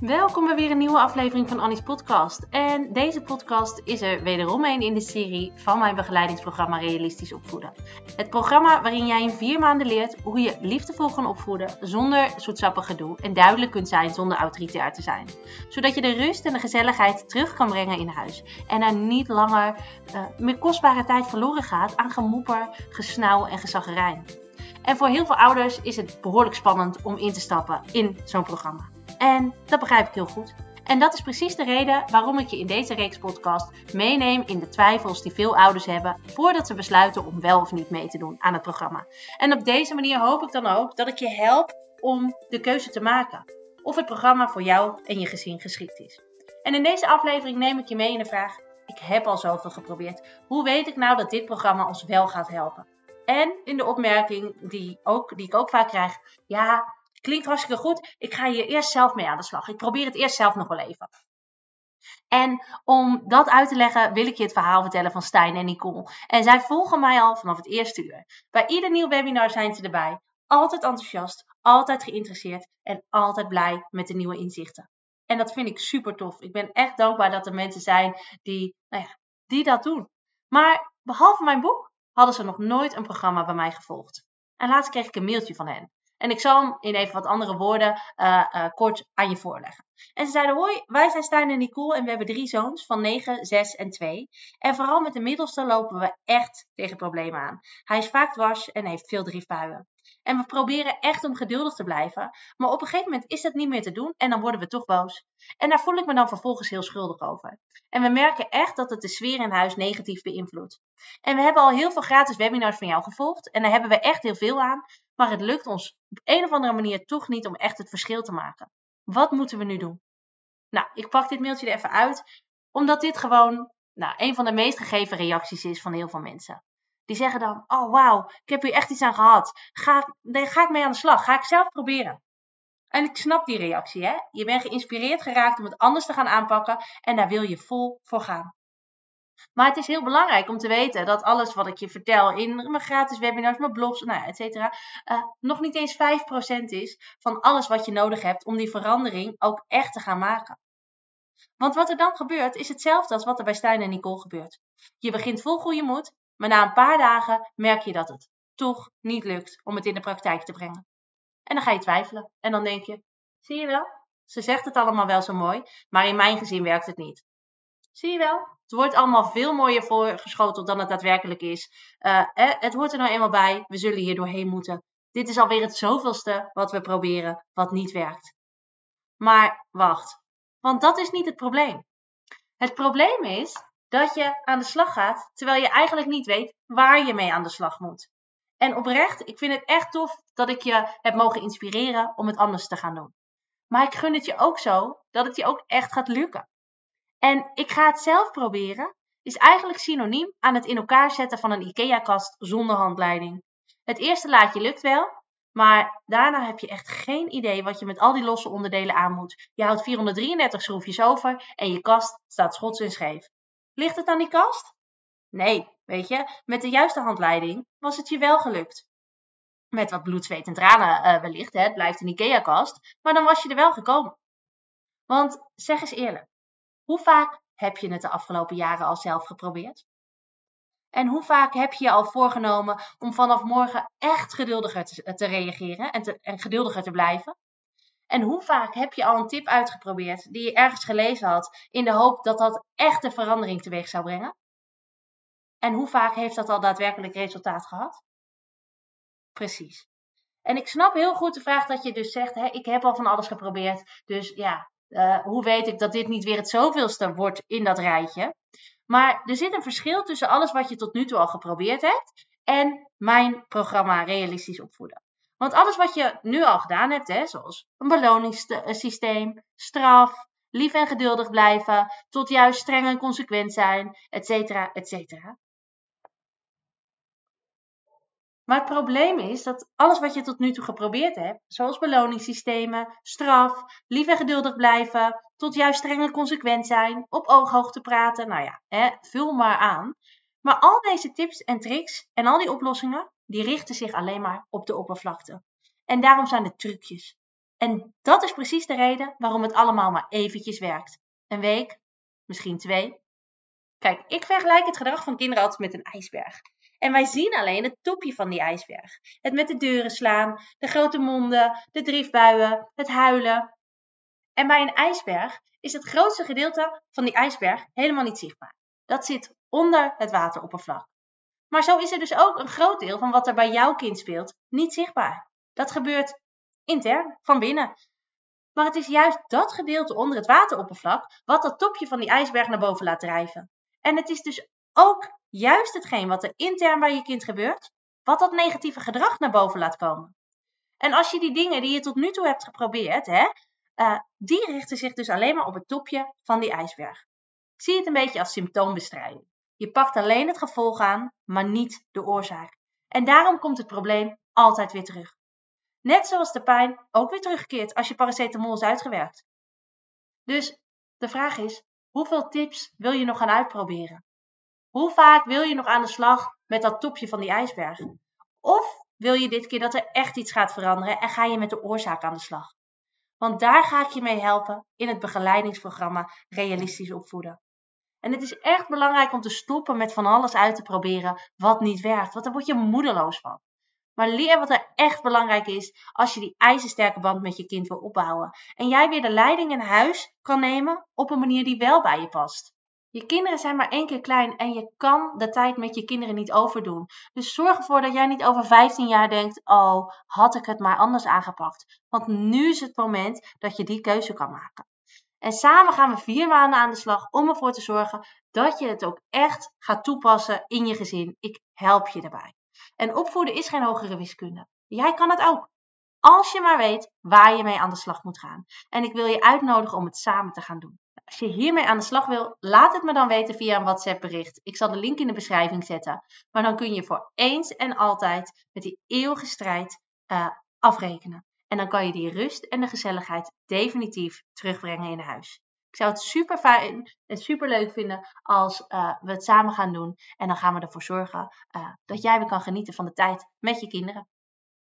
Welkom bij weer een nieuwe aflevering van Annie's podcast. En deze podcast is er wederom een in de serie van mijn begeleidingsprogramma Realistisch Opvoeden. Het programma waarin jij in vier maanden leert hoe je liefdevol kan opvoeden zonder zoetsappig gedoe en duidelijk kunt zijn zonder autoritair te zijn. Zodat je de rust en de gezelligheid terug kan brengen in huis en er niet langer uh, meer kostbare tijd verloren gaat aan gemoeper, gesnauw en gezaggerijn. En voor heel veel ouders is het behoorlijk spannend om in te stappen in zo'n programma. En dat begrijp ik heel goed. En dat is precies de reden waarom ik je in deze reeks podcast meeneem in de twijfels die veel ouders hebben voordat ze besluiten om wel of niet mee te doen aan het programma. En op deze manier hoop ik dan ook dat ik je help om de keuze te maken of het programma voor jou en je gezin geschikt is. En in deze aflevering neem ik je mee in de vraag: ik heb al zoveel geprobeerd. Hoe weet ik nou dat dit programma ons wel gaat helpen? En in de opmerking die, ook, die ik ook vaak krijg: ja, Klinkt hartstikke goed. Ik ga hier eerst zelf mee aan de slag. Ik probeer het eerst zelf nog wel even. En om dat uit te leggen wil ik je het verhaal vertellen van Stijn en Nicole. En zij volgen mij al vanaf het eerste uur. Bij ieder nieuw webinar zijn ze erbij. Altijd enthousiast, altijd geïnteresseerd en altijd blij met de nieuwe inzichten. En dat vind ik super tof. Ik ben echt dankbaar dat er mensen zijn die, nou ja, die dat doen. Maar behalve mijn boek hadden ze nog nooit een programma bij mij gevolgd. En laatst kreeg ik een mailtje van hen. En ik zal hem in even wat andere woorden uh, uh, kort aan je voorleggen. En ze zeiden: Hoi, wij zijn Stijn en Nicole en we hebben drie zoons van 9, 6 en 2. En vooral met de middelste lopen we echt tegen problemen aan. Hij is vaak dwars en heeft veel driftbuien. En we proberen echt om geduldig te blijven. Maar op een gegeven moment is dat niet meer te doen en dan worden we toch boos. En daar voel ik me dan vervolgens heel schuldig over. En we merken echt dat het de sfeer in huis negatief beïnvloedt. En we hebben al heel veel gratis webinars van jou gevolgd. En daar hebben we echt heel veel aan. Maar het lukt ons op een of andere manier toch niet om echt het verschil te maken. Wat moeten we nu doen? Nou, ik pak dit mailtje er even uit, omdat dit gewoon nou, een van de meest gegeven reacties is van heel veel mensen. Die zeggen dan: Oh wauw, ik heb hier echt iets aan gehad. Ga, nee, ga ik mee aan de slag? Ga ik zelf proberen? En ik snap die reactie, hè? Je bent geïnspireerd geraakt om het anders te gaan aanpakken en daar wil je vol voor gaan. Maar het is heel belangrijk om te weten dat alles wat ik je vertel in mijn gratis webinars, mijn blogs, nou et cetera, uh, nog niet eens 5% is van alles wat je nodig hebt om die verandering ook echt te gaan maken. Want wat er dan gebeurt, is hetzelfde als wat er bij Stijn en Nicole gebeurt. Je begint vol goede moed, maar na een paar dagen merk je dat het toch niet lukt om het in de praktijk te brengen. En dan ga je twijfelen. En dan denk je, zie je wel, ze zegt het allemaal wel zo mooi, maar in mijn gezin werkt het niet. Zie je wel? Het wordt allemaal veel mooier voorgeschoteld dan het daadwerkelijk is. Uh, het hoort er nou eenmaal bij. We zullen hier doorheen moeten. Dit is alweer het zoveelste wat we proberen, wat niet werkt. Maar wacht, want dat is niet het probleem. Het probleem is dat je aan de slag gaat terwijl je eigenlijk niet weet waar je mee aan de slag moet. En oprecht, ik vind het echt tof dat ik je heb mogen inspireren om het anders te gaan doen. Maar ik gun het je ook zo dat het je ook echt gaat lukken. En ik ga het zelf proberen is eigenlijk synoniem aan het in elkaar zetten van een IKEA-kast zonder handleiding. Het eerste laadje lukt wel, maar daarna heb je echt geen idee wat je met al die losse onderdelen aan moet. Je houdt 433 schroefjes over en je kast staat schots en scheef. Ligt het aan die kast? Nee, weet je, met de juiste handleiding was het je wel gelukt. Met wat bloed, zweet en tranen uh, wellicht, hè, het blijft een IKEA-kast, maar dan was je er wel gekomen. Want zeg eens eerlijk, hoe vaak heb je het de afgelopen jaren al zelf geprobeerd? En hoe vaak heb je je al voorgenomen om vanaf morgen echt geduldiger te, reageren en, te, en geduldiger te blijven? En hoe vaak heb je al een tip uitgeprobeerd die je ergens gelezen had in de hoop dat dat echt een verandering teweeg zou brengen? En hoe vaak heeft dat al daadwerkelijk resultaat gehad? Precies. En ik snap heel goed de vraag dat je dus zegt: hè, ik heb al van alles geprobeerd, dus ja, uh, hoe weet ik dat dit niet weer het zoveelste wordt in dat rijtje? Maar er zit een verschil tussen alles wat je tot nu toe al geprobeerd hebt en mijn programma Realistisch Opvoeden. Want alles wat je nu al gedaan hebt, hè, zoals een beloningssysteem, straf, lief en geduldig blijven, tot juist streng en consequent zijn, etc., etc. Maar het probleem is dat alles wat je tot nu toe geprobeerd hebt, zoals beloningssystemen, straf, lief en geduldig blijven, tot juist streng en consequent zijn, op ooghoogte praten, nou ja, hè, vul maar aan. Maar al deze tips en tricks en al die oplossingen, die richten zich alleen maar op de oppervlakte. En daarom zijn het trucjes. En dat is precies de reden waarom het allemaal maar eventjes werkt. Een week, misschien twee. Kijk, ik vergelijk het gedrag van kinderen altijd met een ijsberg. En wij zien alleen het topje van die ijsberg. Het met de deuren slaan, de grote monden, de driftbuien, het huilen. En bij een ijsberg is het grootste gedeelte van die ijsberg helemaal niet zichtbaar. Dat zit onder het wateroppervlak. Maar zo is er dus ook een groot deel van wat er bij jouw kind speelt niet zichtbaar. Dat gebeurt intern, van binnen. Maar het is juist dat gedeelte onder het wateroppervlak wat dat topje van die ijsberg naar boven laat drijven. En het is dus ook juist hetgeen wat er intern bij je kind gebeurt, wat dat negatieve gedrag naar boven laat komen. En als je die dingen die je tot nu toe hebt geprobeerd, hè, uh, die richten zich dus alleen maar op het topje van die ijsberg. Zie het een beetje als symptoombestrijding. Je pakt alleen het gevolg aan, maar niet de oorzaak. En daarom komt het probleem altijd weer terug. Net zoals de pijn ook weer terugkeert als je paracetamol is uitgewerkt. Dus de vraag is: hoeveel tips wil je nog gaan uitproberen? Hoe vaak wil je nog aan de slag met dat topje van die ijsberg? Of wil je dit keer dat er echt iets gaat veranderen en ga je met de oorzaak aan de slag? Want daar ga ik je mee helpen in het begeleidingsprogramma Realistisch Opvoeden. En het is echt belangrijk om te stoppen met van alles uit te proberen wat niet werkt, want daar word je moedeloos van. Maar leer wat er echt belangrijk is als je die ijzersterke band met je kind wil opbouwen. En jij weer de leiding in huis kan nemen op een manier die wel bij je past. Je kinderen zijn maar één keer klein en je kan de tijd met je kinderen niet overdoen. Dus zorg ervoor dat jij niet over 15 jaar denkt: Oh, had ik het maar anders aangepakt. Want nu is het moment dat je die keuze kan maken. En samen gaan we vier maanden aan de slag om ervoor te zorgen dat je het ook echt gaat toepassen in je gezin. Ik help je daarbij. En opvoeden is geen hogere wiskunde. Jij kan het ook. Als je maar weet waar je mee aan de slag moet gaan. En ik wil je uitnodigen om het samen te gaan doen. Als je hiermee aan de slag wil, laat het me dan weten via een WhatsApp bericht. Ik zal de link in de beschrijving zetten. Maar dan kun je voor eens en altijd met die eeuwige strijd uh, afrekenen. En dan kan je die rust en de gezelligheid definitief terugbrengen in huis. Ik zou het super fijn en super leuk vinden als uh, we het samen gaan doen. En dan gaan we ervoor zorgen uh, dat jij weer kan genieten van de tijd met je kinderen.